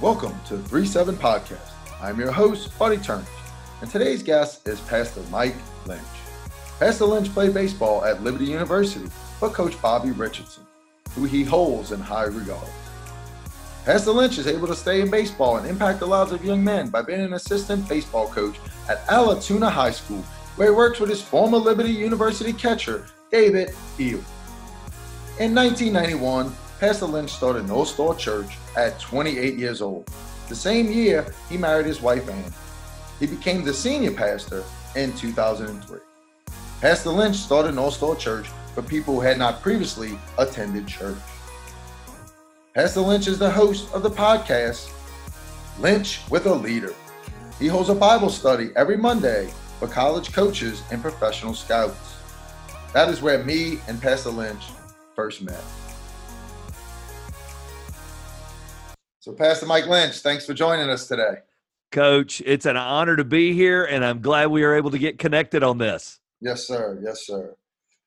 Welcome to the 3 7 Podcast. I'm your host, Buddy Turnage, and today's guest is Pastor Mike Linch. Pastor Linch played baseball at Liberty University for Coach Bobby Richardson, who he holds in high regard. Pastor Linch is able to stay in baseball and impact the lives of young men by being an assistant baseball coach at Allatoona High School, where he works with his former Liberty University catcher, David Eel. In 1991, Pastor Linch started North Star Church at 28 years old. The same year, he married his wife Ann. He became the senior pastor in 2003. Pastor Linch started North Star Church for people who had not previously attended church. Pastor Linch is the host of the podcast Linch with a Leader. He holds a Bible study every Monday for college coaches and professional scouts. That is where me and Pastor Linch first met. So, Pastor Mike Linch, thanks for joining us today. Coach, it's an honor to be here, and I'm glad we are able to get connected on this. Yes, sir. Yes, sir.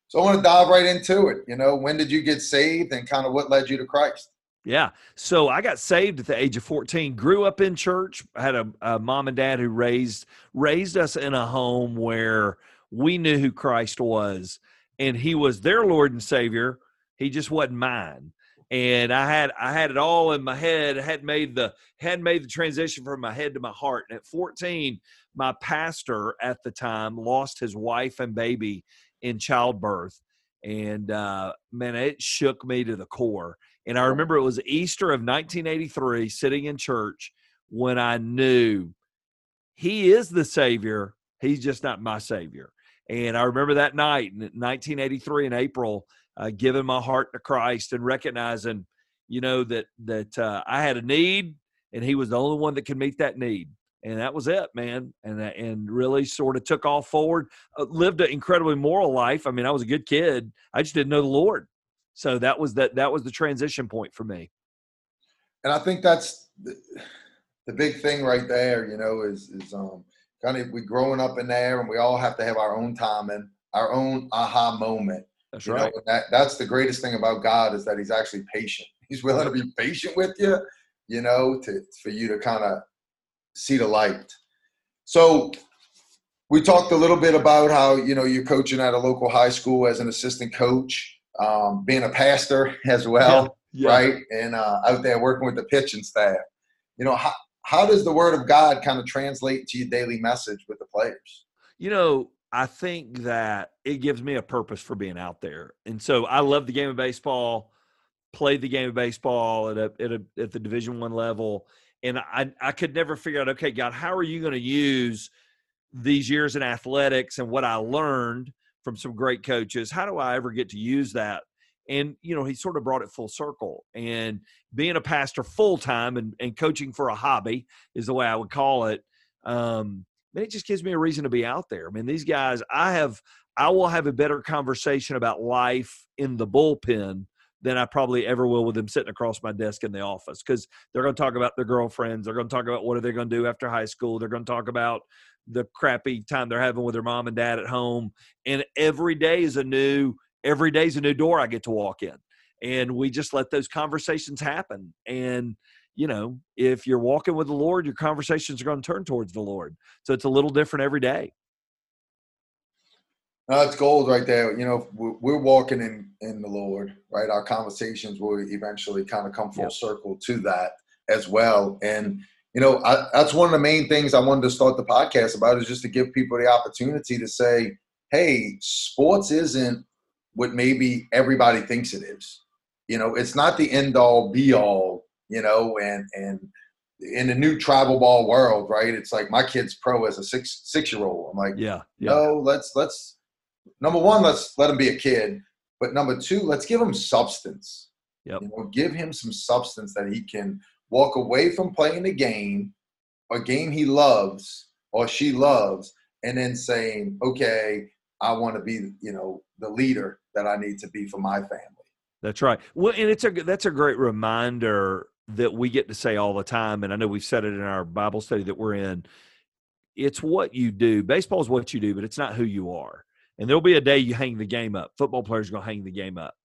So, I want to dive right into it. You know, when did you get saved and kind of what led you to Christ? Yeah. So I got saved at the age of 14. Grew up in church. I had a, a, mom and dad who raised raised us in a home where we knew who Christ was, and He was their Lord and Savior. He just wasn't mine and I had I had it all in my head. I had made the had made the transition from my head to my heart. And at 14, my pastor at the time lost his wife and baby in childbirth, and uh, man, it shook me to the core. And I remember it was Easter of 1983, sitting in church when I knew he is the Savior. He's just not my Savior. And I remember that night in 1983 in April uh, giving my heart to Christ and recognizing, you know, that that uh, I had a need and He was the only one that could meet that need. And that was it, man. And and really sort of took off forward. Uh, lived an incredibly moral life. I mean, I was a good kid. I just didn't know the Lord. So that was that that was the transition point for me. And I think that's the, the big thing right there. You know, is is um kind of we growing up in there, and we all have to have our own time and our own aha moment that's you right. Know, that, that's the greatest thing about God is that He's actually patient. He's willing to be patient with you, you know, to for you to kind of see the light. So we talked a little bit about how you know you're coaching at a local high school as an assistant coach, um, being a pastor as well, yeah, yeah. right? And uh, out there working with the pitching staff. You know, how how does the Word of God kind of translate to your daily message with the players? You know, I think that it gives me a purpose for being out there. And so I love the game of baseball, played the game of baseball at a, at, a, at the division one level. And I, I could never figure out, okay, God, how are you going to use these years in athletics and what I learned from some great coaches? How do I ever get to use that? And, you know, he sort of brought it full circle. And being a pastor full time and, and coaching for a hobby is the way I would call it. Um, man, it just gives me a reason to be out there. I mean, these guys, I have, I will have a better conversation about life in the bullpen than I probably ever will with them sitting across my desk in the office because they're going to talk about their girlfriends. They're going to talk about what are they going to do after high school. They're going to talk about the crappy time they're having with their mom and dad at home. And every day is a new, every day is a new door I get to walk in. And we just let those conversations happen. And you know, if you're walking with the Lord, your conversations are going to turn towards the Lord. So it's a little different every day. That's gold right there. You know, we're walking in in the Lord, right? Our conversations will eventually kind of come full yep. circle to that as well. And you know, I, that's one of the main things I wanted to start the podcast about is just to give people the opportunity to say, "Hey, sports isn't what maybe everybody thinks it is. You know, it's not the end all be all you know, and and in the new travel ball world, right? It's like my kid's pro as a six six year old. I'm like, yeah, yeah, no, let's let's number one, let's let him be a kid, but number two, let's give him substance. Yep. You know, give him some substance that he can walk away from playing the game, a game he loves or she loves, and then saying, okay, I want to be, you know, the leader that I need to be for my family. That's right. Well, and it's a that's a great reminder that we get to say all the time, and I know we've said it in our Bible study that we're in. It's what you do. Baseball is what you do, but it's not who you are. And there'll be a day you hang the game up. Football players are going to hang the game up.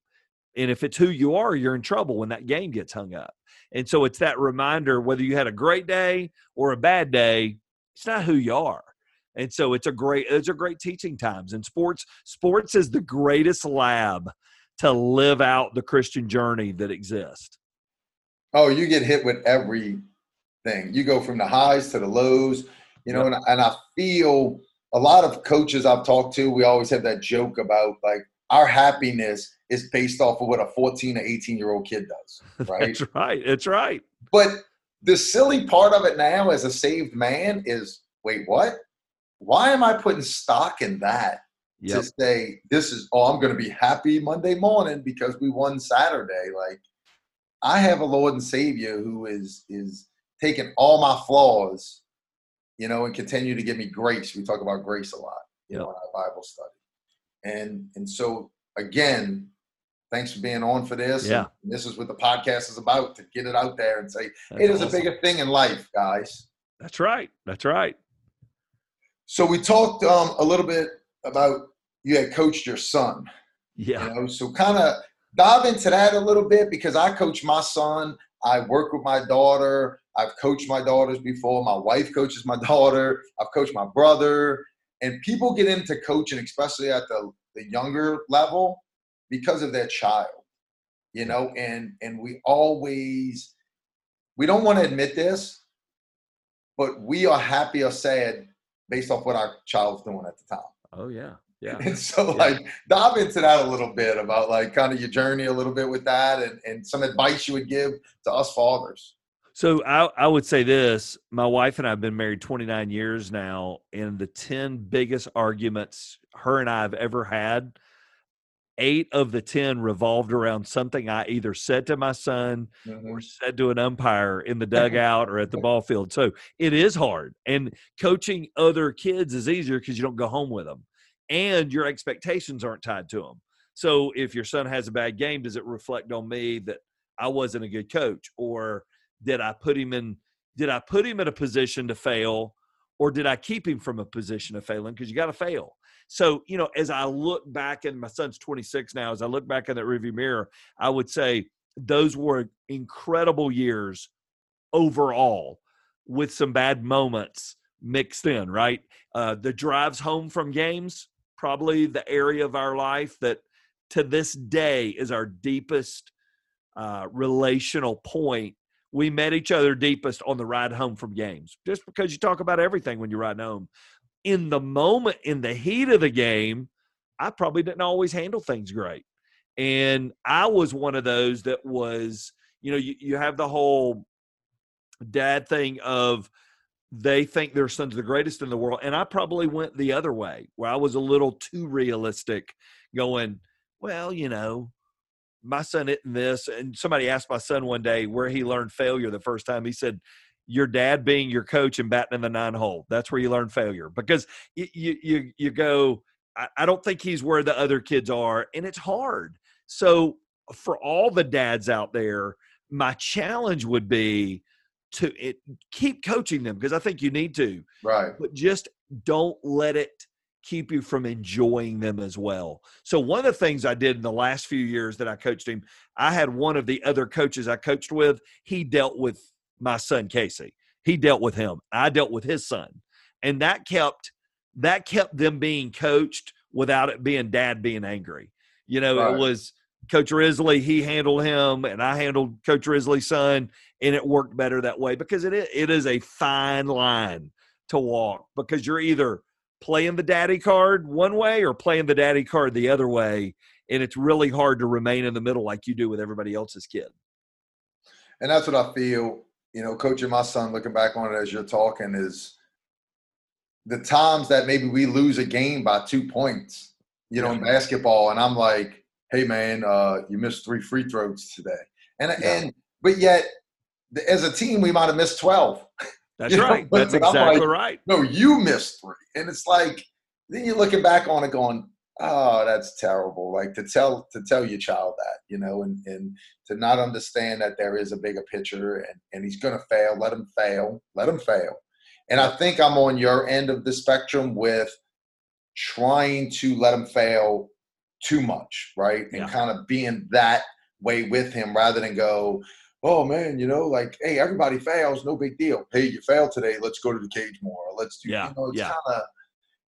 And if it's who you are, you're in trouble when that game gets hung up. And so it's that reminder whether you had a great day or a bad day, it's not who you are. And so it's a great those are great teaching times. And sports sports is the greatest lab to live out the Christian journey that exists. Oh, you get hit with everything. You go from the highs to the lows, you know, yep. and, and I feel a lot of coaches I've talked to, we always have that joke about like our happiness is based off of what a 14 or 18 year old kid does, right? That's right. It's right. But the silly part of it now as a saved man is wait, what? Why am I putting stock in that? Yep. To say this is oh, I'm gonna be happy Monday morning because we won Saturday. Like I have a Lord and Savior who is is taking all my flaws, you know, and continue to give me grace. We talk about grace a lot, you yep. know, in our Bible study. And and so again, thanks for being on for this. Yeah. And this is what the podcast is about to get it out there and say, That's hey, there's awesome. a bigger thing in life, guys. That's right. That's right. So we talked um, a little bit about you had coached your son. Yeah. You know, so kind of dive into that a little bit because I coach my son. I work with my daughter. I've coached my daughters before. My wife coaches my daughter. I've coached my brother. And people get into coaching, especially at the, the younger level, because of their child. You know, and and we always we don't want to admit this, but we are happy or sad based off what our child's doing at the time. Oh yeah. Yeah. And so yeah. like dive into that a little bit about like kind of your journey a little bit with that and, and some advice you would give to us fathers. So I, I would say this: my wife and I have been married 29 years now, and the 10 biggest arguments her and I have ever had, eight of the 10 revolved around something I either said to my son mm-hmm. or said to an umpire in the dugout or at the ball field. So it is hard, and coaching other kids is easier because you don't go home with them, and your expectations aren't tied to them. So if your son has a bad game, does it reflect on me that I wasn't a good coach or did I put him in did I put him in a position to fail or did I keep him from a position of failing because you got to fail. So, you know, as I look back and my son's 26 now, as I look back in that review mirror, I would say those were incredible years overall with some bad moments mixed in, right? Uh, the drives home from games, probably the area of our life that to this day is our deepest uh, relational point we met each other deepest on the ride home from games, just because you talk about everything when you're riding home. In the moment, in the heat of the game, I probably didn't always handle things great. And I was one of those that was, you know, you, you have the whole dad thing of they think their son's the greatest in the world. And I probably went the other way where I was a little too realistic, going, well, you know, my son isn't this. And somebody asked my son one day where he learned failure the first time. He said, your dad being your coach and batting in the nine hole. That's where you learn failure because you you you go. I, I don't think he's where the other kids are, and it's hard. So for all the dads out there, my challenge would be to it, keep coaching them because I think you need to. Right. But just don't let it keep you from enjoying them as well. So one of the things I did in the last few years that I coached him, I had one of the other coaches I coached with, he dealt with my son Casey. He dealt with him. I dealt with his son. And that kept that kept them being coached without it being dad being angry. You know, right. it was Coach Risley, he handled him, and I handled Coach Risley's son, and it worked better that way because it is, it is a fine line to walk because you're either playing the daddy card one way or playing the daddy card the other way. And it's really hard to remain in the middle like you do with everybody else's kid. And that's what I feel, you know, coaching my son, looking back on it as you're talking, is the times that maybe we lose a game by two points, you know, in basketball. And I'm like, hey, man, uh, you missed three free throws today. And, yeah. and, but yet, as a team, we might have missed 12. That's you right. Know? That's but exactly like, right. No, you missed three. And it's like, then you're looking back on it going, oh, that's terrible. Like to tell to tell your child that, you know, and, and to not understand that there is a bigger picture and, and he's gonna fail, let him fail, let him fail. And I think I'm on your end of the spectrum with trying to let him fail too much, right? And yeah. kind of being that way with him rather than go, oh man, you know, like, hey, everybody fails, no big deal. Hey, you failed today. Let's go to the cage more. Let's do. Yeah, you know, it's yeah. kind of.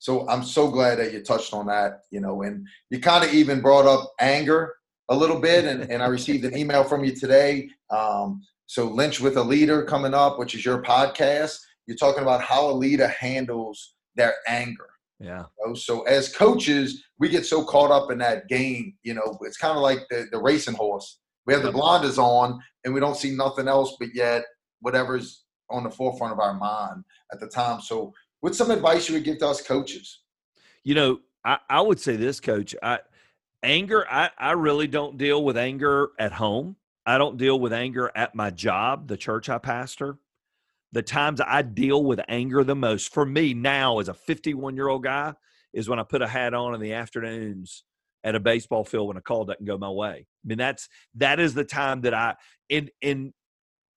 So I'm so glad that you touched on that. You know, and you kind of even brought up anger a little bit, and, and I received an email from you today. Um, so Linch with a leader coming up, which is your podcast. You're talking about how a leader handles their anger. Yeah. You know? So as coaches, we get so caught up in that game. You know, it's kind of like the, the racing horse. We have the blinders on, and we don't see nothing else but yet whatever's on the forefront of our mind at the time. So, what's some advice you would give to us coaches? You know, I, I would say this, coach. I anger, I, I really don't deal with anger at home. I don't deal with anger at my job, the church I pastor. The times I deal with anger the most for me now as a 51 year old guy is when I put a hat on in the afternoons at a baseball field when a call doesn't go my way. I mean, that's that is the time that I in in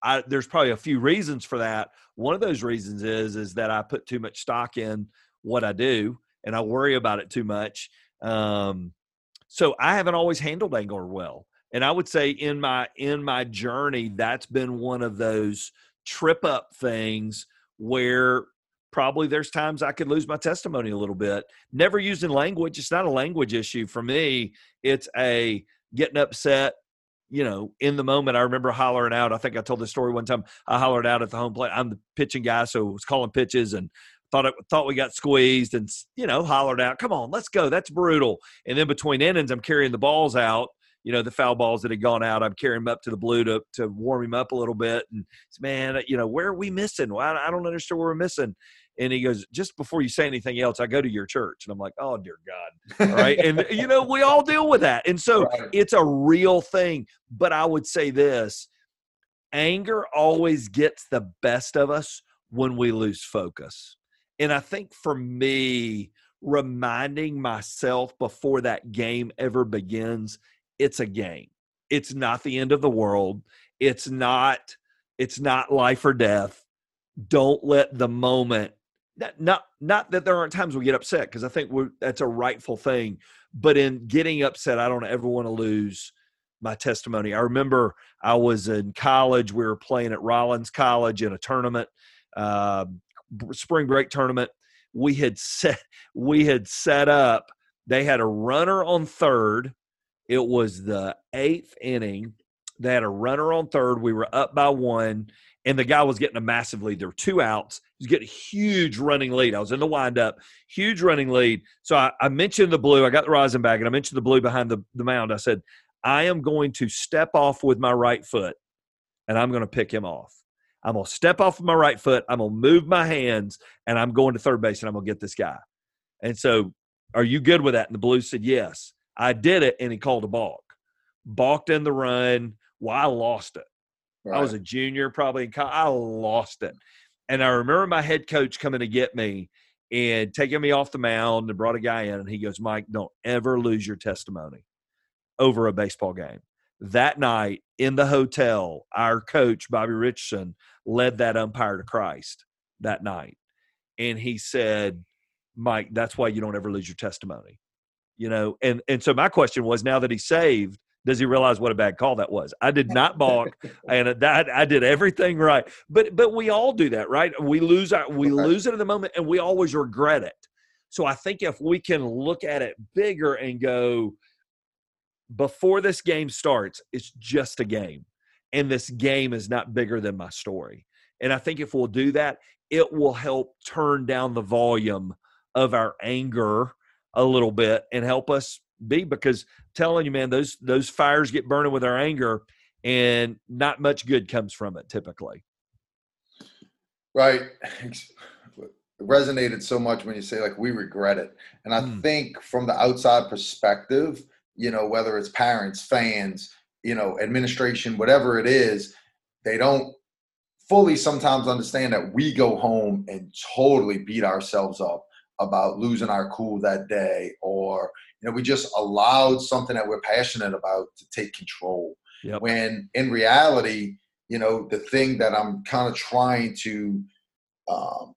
I there's probably a few reasons for that. One of those reasons is is that I put too much stock in what I do and I worry about it too much. Um, so I haven't always handled anger well. And I would say in my in my journey, that's been one of those trip up things where probably there's times I could lose my testimony a little bit. Never using language. It's not a language issue for me. It's a getting upset, you know, in the moment. I remember hollering out. I think I told this story one time. I hollered out at the home plate. I'm the pitching guy, so was calling pitches and thought it, thought we got squeezed and you know hollered out, "Come on, let's go." That's brutal. And then between innings, I'm carrying the balls out you know the foul balls that had gone out. I'm carrying him up to the blue to to warm him up a little bit. And man, you know where are we missing? Well, I don't understand where we're missing. And he goes, just before you say anything else, I go to your church. And I'm like, oh dear God, all right. and you know we all deal with that, and so right. it's a real thing. But I would say this: anger always gets the best of us when we lose focus. And I think for me, reminding myself before that game ever begins it's a game. It's not the end of the world. It's not it's not life or death. Don't let the moment not not, not that there aren't times we get upset because I think that's a rightful thing, but in getting upset, I don't ever want to lose my testimony. I remember I was in college. We were playing at Rollins College in a tournament, uh, spring break tournament. We had set we had set up. They had a runner on third it was the eighth inning. They had a runner on third. We were up by one, and the guy was getting a massive lead. There were two outs. He's getting a huge running lead. I was in the windup, huge running lead. So I, I mentioned the blue. I got the rosin bag, and I mentioned the blue behind the, the mound. I said, I am going to step off with my right foot, and I'm going to pick him off. I'm going to step off with my right foot. I'm going to move my hands, and I'm going to third base, and I'm going to get this guy. And so, are you good with that? And the blue said, yes. I did it, and he called a balk. Balked in the run. Well, I lost it. Right. I was a junior, probably in college. I lost it. And I remember my head coach coming to get me and taking me off the mound and brought a guy in. And he goes, Mike, don't ever lose your testimony over a baseball game. That night in the hotel, our coach, Bobby Richardson, led that umpire to Christ that night. And he said, Mike, that's why you don't ever lose your testimony you know and and so my question was now that he's saved does he realize what a bad call that was? I did not balk and that i did everything right. But but we all do that right? We lose our we lose it in the moment and we always regret it. So i think if we can look at it bigger and go before this game starts it's just a game and this game is not bigger than my story. And i think if we'll do that it will help turn down the volume of our anger a little bit and help us be because I'm telling you man those those fires get burning with our anger and not much good comes from it typically. Right. It resonated so much when you say like we regret it. And i mm. think from the outside perspective you know whether it's parents fans you know administration whatever it is they don't fully sometimes understand that we go home and totally beat ourselves up about losing our cool that day or you know we just allowed something that we're passionate about to take control yep. when in reality you know the thing that i'm kind of trying to um,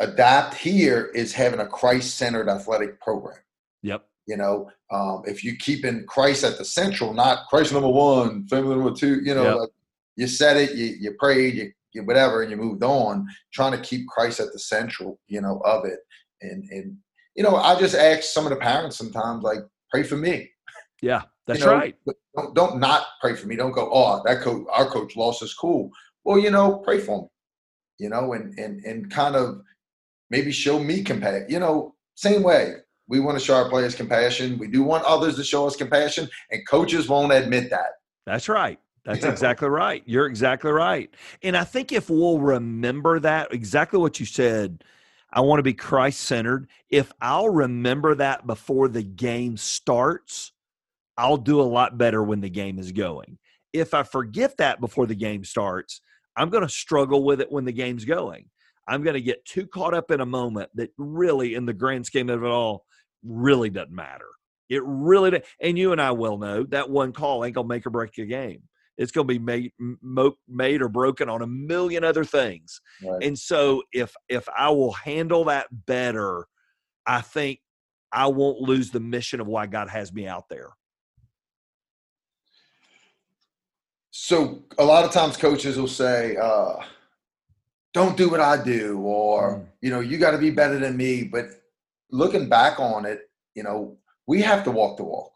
adapt here is having a christ-centered athletic program yep you know um, if you keep in christ at the central not christ number one family number two you know yep. like you said it, you, you prayed, you, you whatever, and you moved on, trying to keep Christ at the central, you know, of it. And and you know, I just ask some of the parents sometimes, like, pray for me. Yeah, that's you know, right. Don't don't not pray for me. Don't go, oh, that coach, our coach lost his cool. Well, you know, pray for me. You know, and and and kind of maybe show me compassion. You know, same way. We want to show our players compassion. We do want others to show us compassion, and coaches won't admit that. That's right. That's exactly right. You're exactly right. And I think if we'll remember that, exactly what you said, I want to be Christ centered. If I'll remember that before the game starts, I'll do a lot better when the game is going. If I forget that before the game starts, I'm going to struggle with it when the game's going. I'm going to get too caught up in a moment that really, in the grand scheme of it all, really doesn't matter. It really, and you and I well know that one call ain't going to make or break a game. It's going to be made, made or broken on a million other things. Right. And so, if if I will handle that better, I think I won't lose the mission of why God has me out there. So a lot of times coaches will say, uh, "Don't do what I do," or mm. you know, "You got to be better than me." But looking back on it, you know, we have to walk the walk.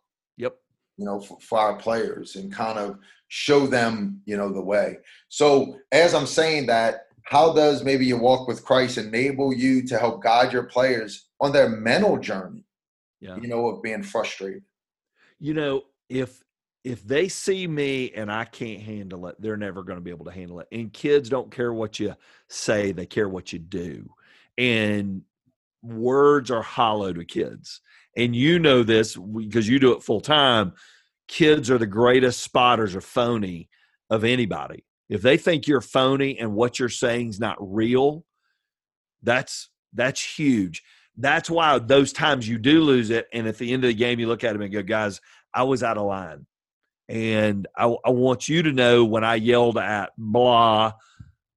You know, for, for our players and kind of show them, you know, the way. So as I'm saying that, how does maybe your walk with Christ enable you to help guide your players on their mental journey? Yeah. You know, of being frustrated. You know, if if they see me and I can't handle it, they're never going to be able to handle it. And kids don't care what you say, they care what you do. And words are hollow to kids. And you know this because you do it full time. Kids are the greatest spotters of phony of anybody. If they think you're phony and what you're saying is not real, that's that's huge. That's why those times you do lose it, and at the end of the game, you look at them and go, "Guys, I was out of line." And I, I want you to know when I yelled at blah,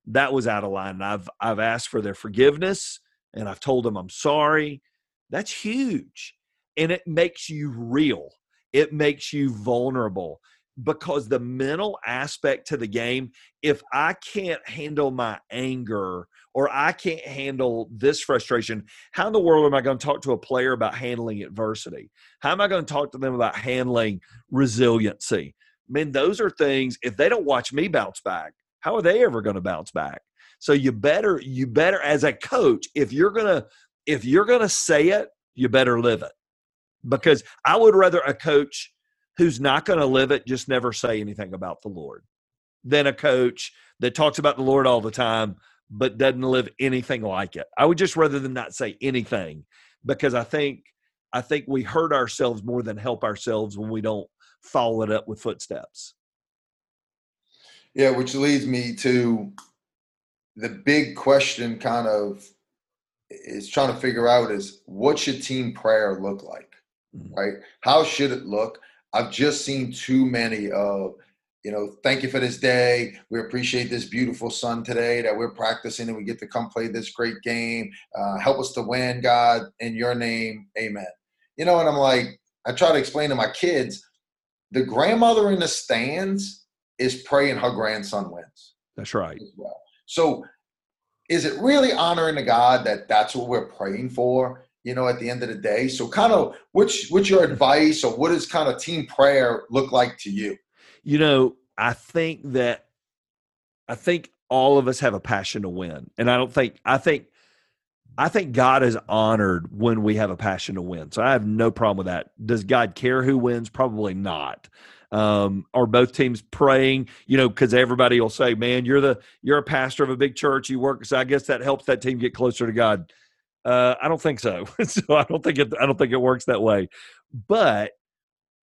that was out of line. And I've I've asked for their forgiveness and I've told them I'm sorry. That's huge. And it makes you real. It makes you vulnerable because the mental aspect to the game, if I can't handle my anger or I can't handle this frustration, how in the world am I going to talk to a player about handling adversity? How am I going to talk to them about handling resiliency? I mean, those are things, if they don't watch me bounce back, how are they ever going to bounce back? So you better, you better, as a coach, if you're going to, if you're going to say it, you better live it. Because I would rather a coach who's not going to live it just never say anything about the Lord than a coach that talks about the Lord all the time but doesn't live anything like it. I would just rather than not say anything because I think I think we hurt ourselves more than help ourselves when we don't follow it up with footsteps. Yeah, which leads me to the big question kind of is trying to figure out is what should team prayer look like? Mm-hmm. Right? How should it look? I've just seen too many of, you know, thank you for this day. We appreciate this beautiful sun today that we're practicing and we get to come play this great game. Uh, help us to win, God, in your name. Amen. You know, and I'm like, I try to explain to my kids the grandmother in the stands is praying her grandson wins. That's right. Well. So is it really honoring to God that that's what we're praying for? You know, at the end of the day. So kind of which what's your advice or what does kind of team prayer look like to you? You know, I think that I think all of us have a passion to win. And I don't think I think I think God is honored when we have a passion to win. So I have no problem with that. Does God care who wins? Probably not. Um, are both teams praying? You know, because everybody will say, "Man, you're the you're a pastor of a big church. You work." So I guess that helps that team get closer to God. Uh, I don't think so. so I don't think it. I don't think it works that way. But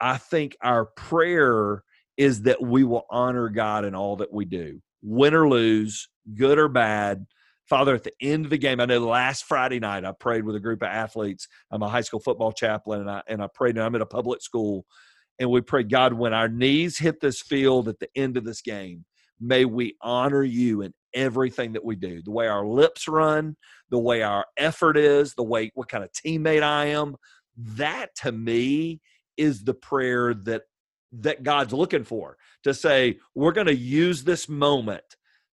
I think our prayer is that we will honor God in all that we do, win or lose, good or bad. Father, at the end of the game, I know last Friday night I prayed with a group of athletes. I'm a high school football chaplain, and I and I prayed. And I'm at a public school, and we prayed, God, when our knees hit this field at the end of this game, may we honor you in everything that we do the way our lips run the way our effort is the way what kind of teammate i am that to me is the prayer that that God's looking for to say, we're going to use this moment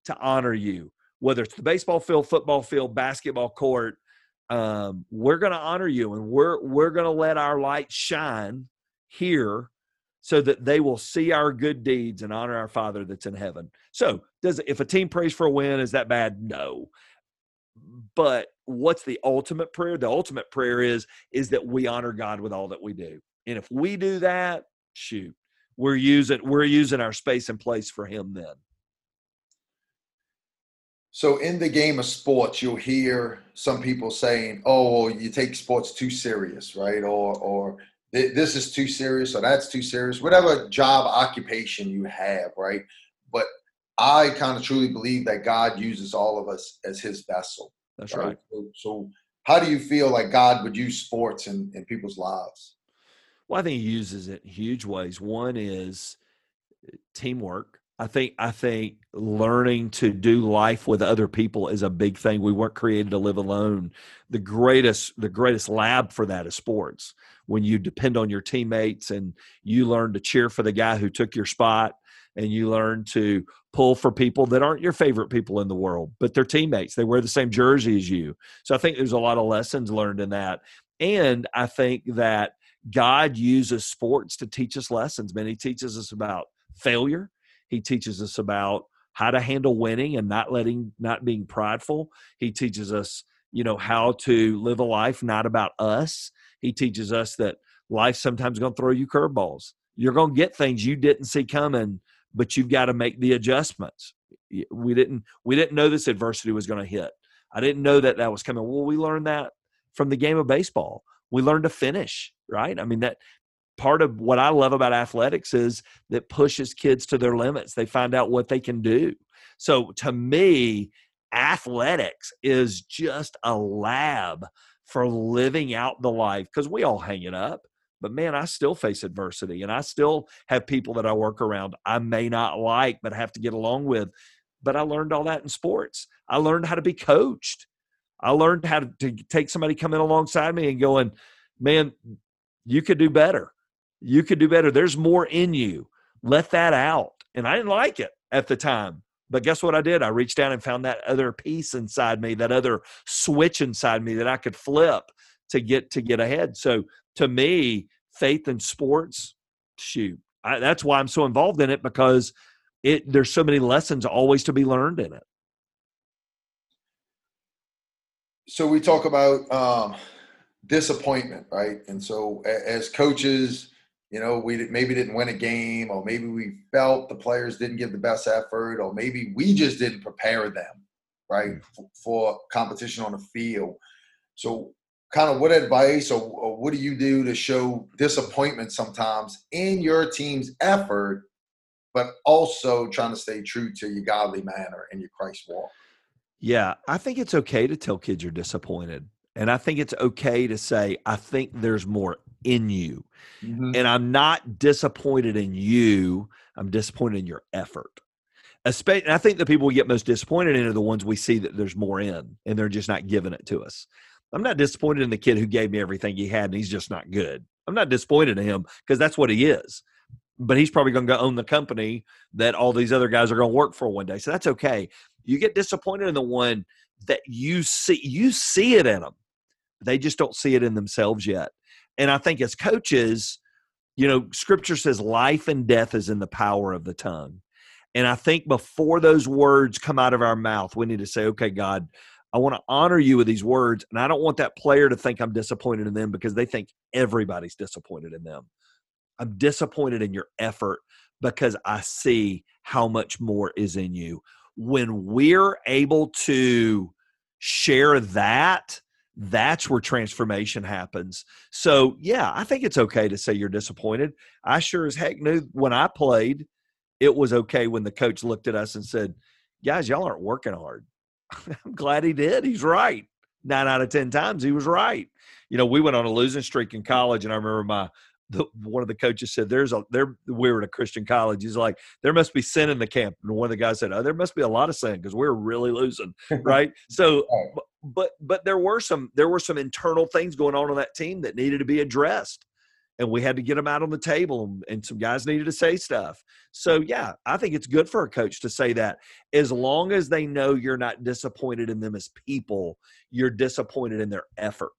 to honor you, whether it's the baseball field, football field, basketball court. Um, we're going to honor you and we're we're going to let our light shine here so that they will see our good deeds and honor our father that's in heaven so does if a team prays for a win is that bad? No. But what's the ultimate prayer? The ultimate prayer is is that we honor god with all that we do. And if we do that shoot we're using we're using our space and place for him then. So in the game of sports you'll hear some people saying oh you take sports too serious right? Or or this is too serious or that's too serious whatever job occupation you have right? But i kind of truly believe that god uses all of us as his vessel that's right, right. So, so, how do you feel like god would use sports in, in people's lives well, I think he uses it in huge ways. One is uh, teamwork. I think I think learning to do life with other people is a big thing. We weren't created to live alone. The greatest the greatest lab for that is sports. When you depend on your teammates and you learn to cheer for the guy who took your spot and you learn to pull for people that aren't your favorite people in the world, but they're teammates. They wear the same jersey as you. So I think there's a lot of lessons learned in that. And I think that God uses sports to teach us lessons, man. He teaches us about failure. He teaches us about how to handle winning and not letting not being prideful. He teaches us, you know, how to live a life not about us. He teaches us that life sometimes going to throw you curveballs. You're going to get things you didn't see coming, but you've got to make the adjustments. We didn't we didn't know this adversity was going to hit. I didn't know that that was coming. Well, we learned that from the game of baseball we learned to finish, right? I mean, that part of what I love about athletics is that pushes kids to their limits. They find out what they can do. So to me, athletics is just a lab for living out the life because we all hang it up. But man, I still face adversity and I still have people that I work around I may not like, but have to get along with. But I learned all that in sports. I learned how to be coached. I learned how to, to take somebody coming alongside me and going, man, you could do better. You could do better. There's more in you. Let that out. And I didn't like it at the time. But guess what I did? I reached down and found that other piece inside me, that other switch inside me that I could flip to get to get ahead. So to me, faith in sports, shoot, I, that's why I'm so involved in it because it there's so many lessons always to be learned in it so we talk about um, disappointment, right? And so as coaches, you know, we maybe didn't win a game, or maybe we felt the players didn't give the best effort, or maybe we just didn't prepare them, right, for, for competition on the field. So, kind of what advice or, or what do you do to show disappointment sometimes in your team's effort, but also trying to stay true to your godly manner and your Christ walk? Yeah, I think it's okay to tell kids you're disappointed. And I think it's okay to say, I think there's more in you. Mm-hmm. And I'm not disappointed in you, I'm disappointed in your effort. Especially, I think the people we get most disappointed in are the ones we see that there's more in and they're just not giving it to us. I'm not disappointed in the kid who gave me everything he had and he's just not good. I'm not disappointed in him because that's what he is. But he's probably going to go own the company that all these other guys are going to work for one day. So that's okay. You get disappointed in the one that you see you see it in them. They just don't see it in themselves yet. And I think as coaches, you know, scripture says life and death is in the power of the tongue. And I think before those words come out of our mouth, we need to say, okay, God, I want to honor you with these words. And I don't want that player to think I'm disappointed in them because they think everybody's disappointed in them. I'm disappointed in your effort because I see how much more is in you when we're able to share that, that's where transformation happens. So, yeah, I think it's okay to say you're disappointed. I sure as heck knew when I played, it was okay when the coach looked at us and said, Guys, y'all aren't working hard. I'm glad he did. He's right. Nine out of 10 times, he was right. You know, we went on a losing streak in college, and I remember my the, one of the coaches said, "There's a there." We were at a Christian college. He's like, "There must be sin in the camp." And one of the guys said, "Oh, there must be a lot of sin because we're really losing, right?" so, but but there were some there were some internal things going on on that team that needed to be addressed. And we had to get them out on the table and some guys needed to say stuff. So yeah i think it's good for a coach to say that. As long as they know you're not disappointed in them as people you're disappointed in their effort.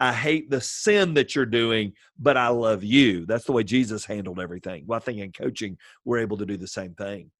I hate the sin that you're doing but i love you. That's the way jesus handled everything. Well i think in coaching we're able to do the same thing.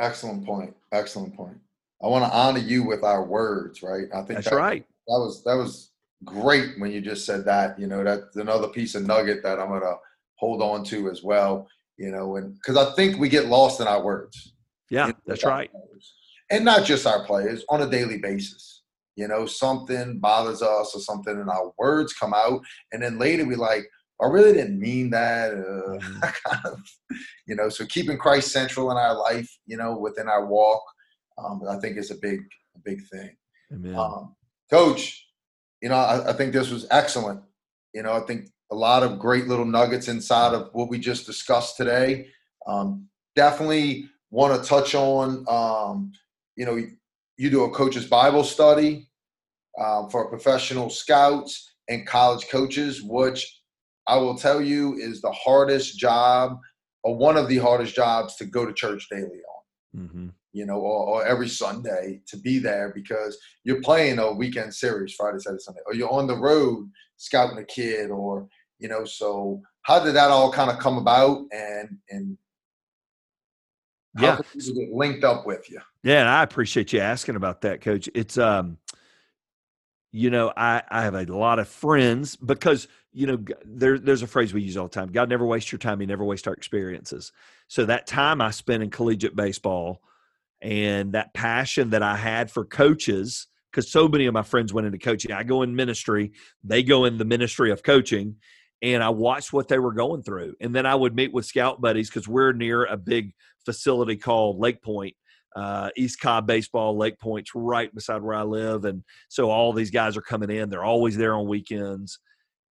Excellent point excellent point. I want to honor you with our words right? I think that's that, right. that was that was great when you just said that. You know, that's another piece of nugget that I'm gonna hold on to as well. You know, and because I think we get lost in our words. Yeah, you know, that's right. Players. And not just our players on a daily basis. You know, something bothers us or something, and our words come out, and then later we like, I really didn't mean that. Uh, mm-hmm. kind of, you know, so keeping Christ central in our life, you know, within our walk, um, I think is a big, big thing. Um, Coach, you know, I, I think this was excellent. You know, I think a lot of great little nuggets inside of what we just discussed today. Um, definitely want to touch on, um, you know, you do a coach's Bible study um, for professional scouts and college coaches, which I will tell you is the hardest job or one of the hardest jobs to go to church daily on. Mm-hmm you know, or, or, every Sunday to be there because you're playing a weekend series Friday, Saturday, Sunday, or you're on the road scouting a kid, or you know. So how did that all kind of come about, and and yeah, get linked up with you? Yeah, and I appreciate you asking about that, Coach. It's um, you know, I I have a lot of friends because you know there there's a phrase we use all the time: God never wastes your time; He never wastes our experiences. So that time I spent in collegiate baseball and that passion that I had for coaches because so many of my friends went into coaching. I go in ministry, they go in the ministry of coaching, and I watched what they were going through. And then I would meet with scout buddies because we're near a big facility called Lake Point. Uh, East Cobb baseball, Lake Point's right beside where I live, and so all these guys are coming in. They're always there on weekends,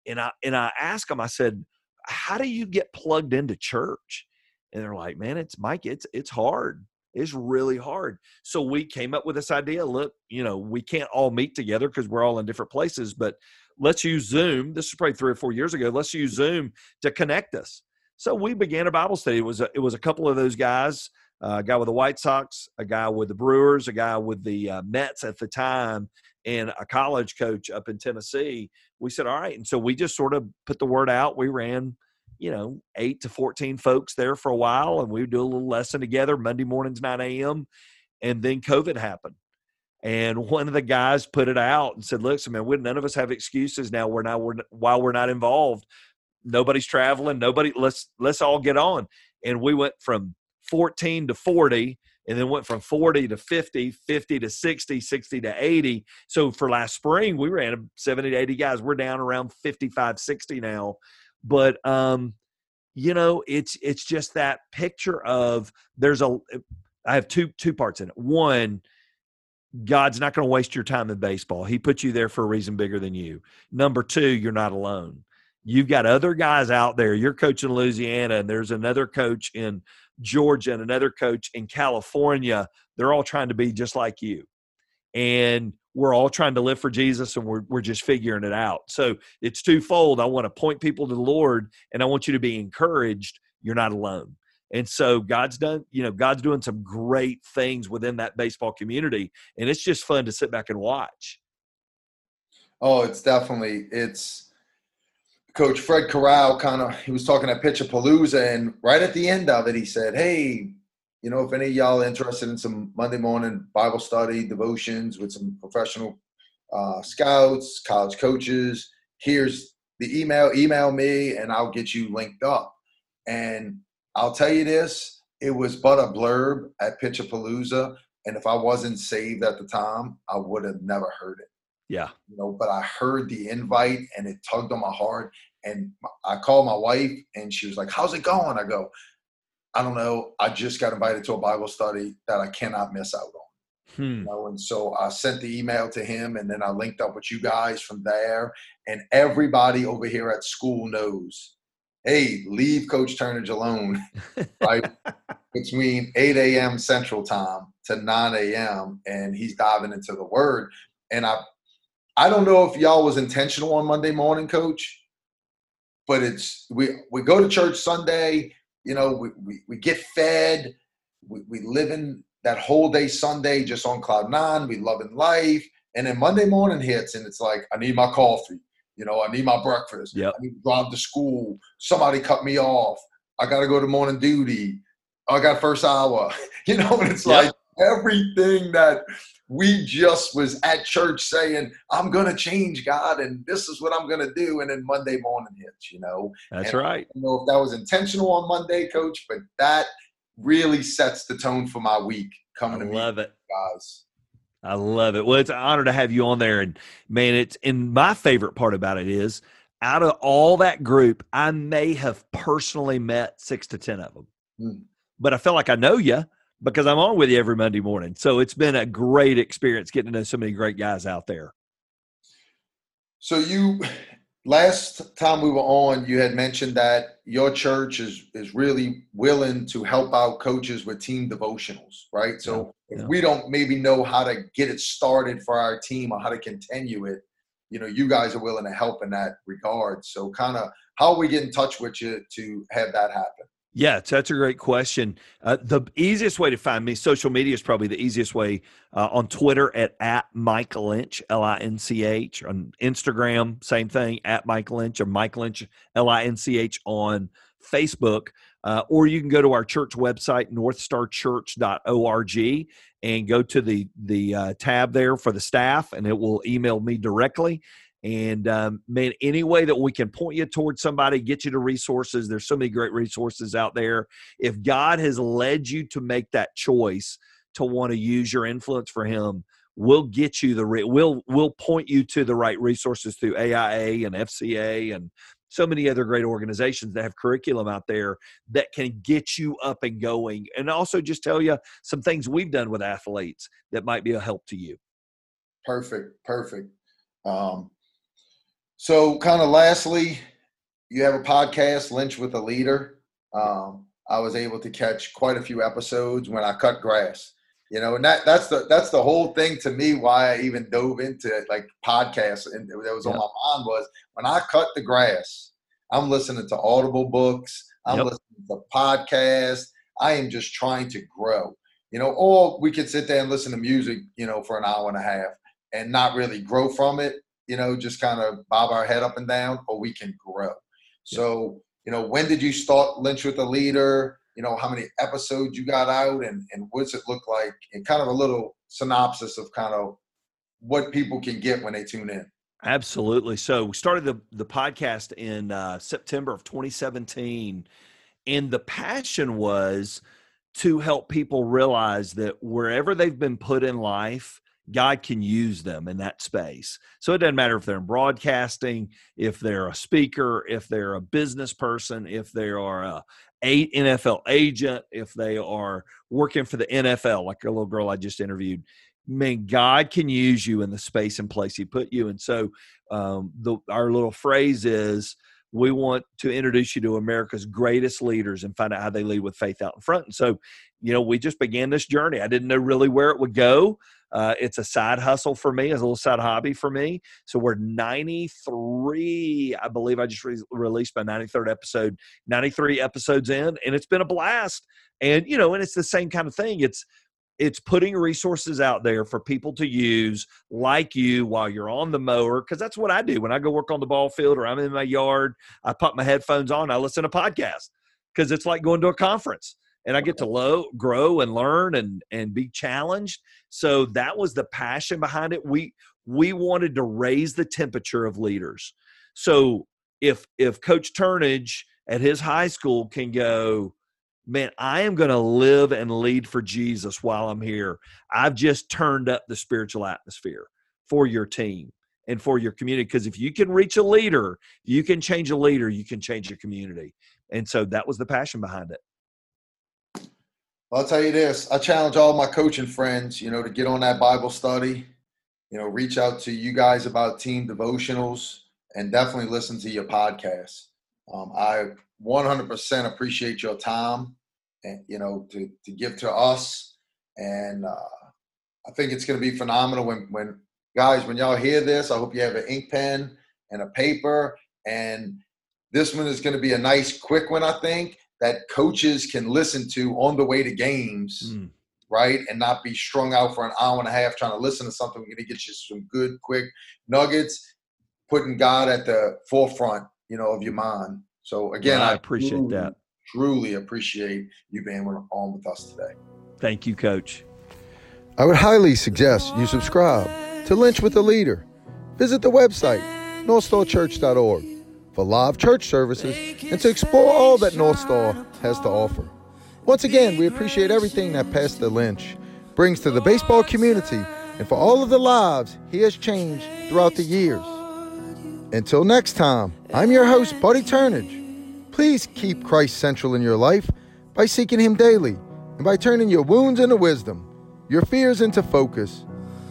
and I and I asked them. I said, "How do you get plugged into church?" And they're like, "Man, it's Mike. It's it's hard is really hard. So we came up with this idea. Look, you know, we can't all meet together because we're all in different places, but let's use Zoom. This is probably three or four years ago. Let's use Zoom to connect us. So we began a Bible study. It was a, it was a couple of those guys, uh, a guy with the White Sox, a guy with the Brewers, a guy with the uh, Mets at the time, and a college coach up in Tennessee. We said, all right, and so we just sort of put the word out. We ran you know, eight to 14 folks there for a while, and we would do a little lesson together Monday mornings, 9 a.m. And then COVID happened. And one of the guys put it out and said, "Listen, man, we, none of us have excuses now. We're not we're, while we're not involved. Nobody's traveling. Nobody. Let's let's all get on." And we went from 14 to 40, and then went from 40 to 50, 50 to 60, 60 to 80. So for last spring, we ran 70 to 80 guys. We're down around 55, 60 now but um you know it's it's just that picture of there's a i have two two parts in it. One god's not going to waste your time in baseball. He put you there for a reason bigger than you. Number two you're not alone. You've got other guys out there. You're coaching louisiana and there's another coach in georgia and another coach in california. They're all trying to be just like you. And we're all trying to live for Jesus and we're, we're just figuring it out. So it's twofold. I want to point people to the Lord and I want you to be encouraged. You're not alone. And so God's done, you know, God's doing some great things within that baseball community. And it's just fun to sit back and watch. Oh, it's definitely, it's, Coach Fred Corral kind of he was talking at Pitchapalooza, and right at the end of it, he said, "Hey, you know, if any of y'all are interested in some Monday morning Bible study devotions with some professional uh, scouts, college coaches, here's the email. Email me, and I'll get you linked up. And I'll tell you this: it was but a blurb at Pitchapalooza, and if I wasn't saved at the time, I would have never heard it. Yeah, you know. But I heard the invite, and it tugged on my heart. And I called my wife, and she was like, "How's it going?" I go, I don't know. I just got invited to a Bible study that I cannot miss out on. Hmm. You know, and so I sent the email to him, and then I linked up with you guys from there. And everybody over here at school knows, hey, leave Coach Turnage alone, right? Between 8 a.m. Central Time to 9 a.m., and he's diving into the Word. And I, I don't know if y'all was intentional on Monday morning, Coach, but it's we we go to church Sunday. You know, we we, we get fed. We, we live in that whole day Sunday just on cloud nine. We love in life, and then Monday morning hits, and it's like I need my coffee. You know, I need my breakfast. Yep. I need to drive to school. Somebody cut me off. I got to go to morning duty. I got first hour. You know, and it's Yep. like everything that we just was at church saying, I'm going to change God and this is what I'm going to do. And then Monday morning hits, you know. That's And right. I don't know if that was intentional on Monday, coach, but that really sets the tone for my week I coming to meet love it. guys. I love it. Well, it's an honor to have you on there. And man, it's and my favorite part about it is out of all that group, I may have personally met six to 10 of them. Hmm. But I feel like I know you because I'm on with you every Monday morning. So it's been a great experience getting to know so many great guys out there. So you last time we were on, you had mentioned that your church is is really willing to help out coaches with team devotionals, right? So Yeah, if yeah. we don't maybe know how to get it started for our team or how to continue it, you know, you guys are willing to help in that regard. So kind of how we get in touch with you to have that happen. Yeah, that's a great question. Uh, the easiest way to find me, social media is probably the easiest way. Uh, on Twitter at at Mike Linch, L I N C H. On Instagram, same thing at Mike Linch or Mike Linch, L I N C H. On Facebook, uh, or you can go to our church website, northstarchurch.org, and go to the the uh, tab there for the staff, and it will email me directly. And um, man, any way that we can point you towards somebody, get you to resources. There's so many great resources out there. If God has led you to make that choice to want to use your influence for Him, we'll get you the re- we'll we'll point you to the right resources through AIA and FCA and so many other great organizations that have curriculum out there that can get you up and going, and also just tell you some things we've done with athletes that might be a help to you. Perfect, perfect. Um, so, kind of lastly, you have a podcast, Linch with a Leader. Um, I was able to catch quite a few episodes when I cut grass. You know, and that that's the that's the whole thing to me why I even dove into it, like podcasts and that was on my mind was when I cut the grass, I'm listening to audible books, I'm Yep. listening to podcasts. I am just trying to grow. You know, or we could sit there and listen to music, you know, for an hour and a half and not really grow from it, you know, just kind of bob our head up and down, or we can grow. So, you know, when did you start Linch with a Leader? You know, how many episodes you got out and, and what's it look like? And kind of a little synopsis of kind of what people can get when they tune in. Absolutely. So we started the the podcast in uh, September of 2017, and the passion was to help people realize that wherever they've been put in life, God can use them in that space. So it doesn't matter if they're in broadcasting, if they're a speaker, if they're a business person, if they are a, a NFL agent, if they are working for the NFL, like a little girl I just interviewed. Man, God can use you in the space and place He put you. And so, um, the our little phrase is, we want to introduce you to America's greatest leaders and find out how they lead with faith out in front. And so, you know, we just began this journey. I didn't know really where it would go. Uh, it's a side hustle for me, it's a little side hobby for me. So we're 93, I believe I just re- released my 93rd episode, 93 episodes in, and it's been a blast. And, you know, and it's the same kind of thing. It's, it's putting resources out there for people to use like you while you're on the mower because that's what i do when i go work on the ball field or i'm in my yard i put my headphones on i listen to podcasts because it's like going to a conference and i get to low, grow and learn and and be challenged so that was the passion behind it we we wanted to raise the temperature of leaders so if if coach turnage at his high school can go man, I am going to live and lead for Jesus while I'm here. I've just turned up the spiritual atmosphere for your team and for your community. Because if you can reach a leader, you can change a leader, you can change your community. And so that was the passion behind it. I'll tell you this. I challenge all my coaching friends, you know, to get on that Bible study, you know, reach out to you guys about team devotionals and definitely listen to your podcast. Um, I 100% appreciate your time and, you know, to, to give to us. And uh, I think it's going to be phenomenal when, when guys, when y'all hear this, I hope you have an ink pen and a paper and This one is going to be a nice, quick one, I think, that coaches can listen to on the way to games, mm. right? And not be strung out for an hour and a half trying to listen to something. We're going to get you some good, quick nuggets, putting God at the forefront, you know, of your mind. So again, well, I, I, appreciate truly, that. Truly appreciate you being on with us today. Thank you, Coach. I would highly suggest you subscribe to Linch with a Leader. Visit the website, northstarchurch.org, for live church services and to explore all that North Star has to offer. Once again, we appreciate everything that Pastor Linch brings to the baseball community and for all of the lives he has changed throughout the years. Until next time, I'm your host, Buddy Turnage. Please keep Christ central in your life by seeking Him daily and by turning your wounds into wisdom, your fears into focus,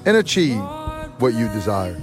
and achieve what you desire.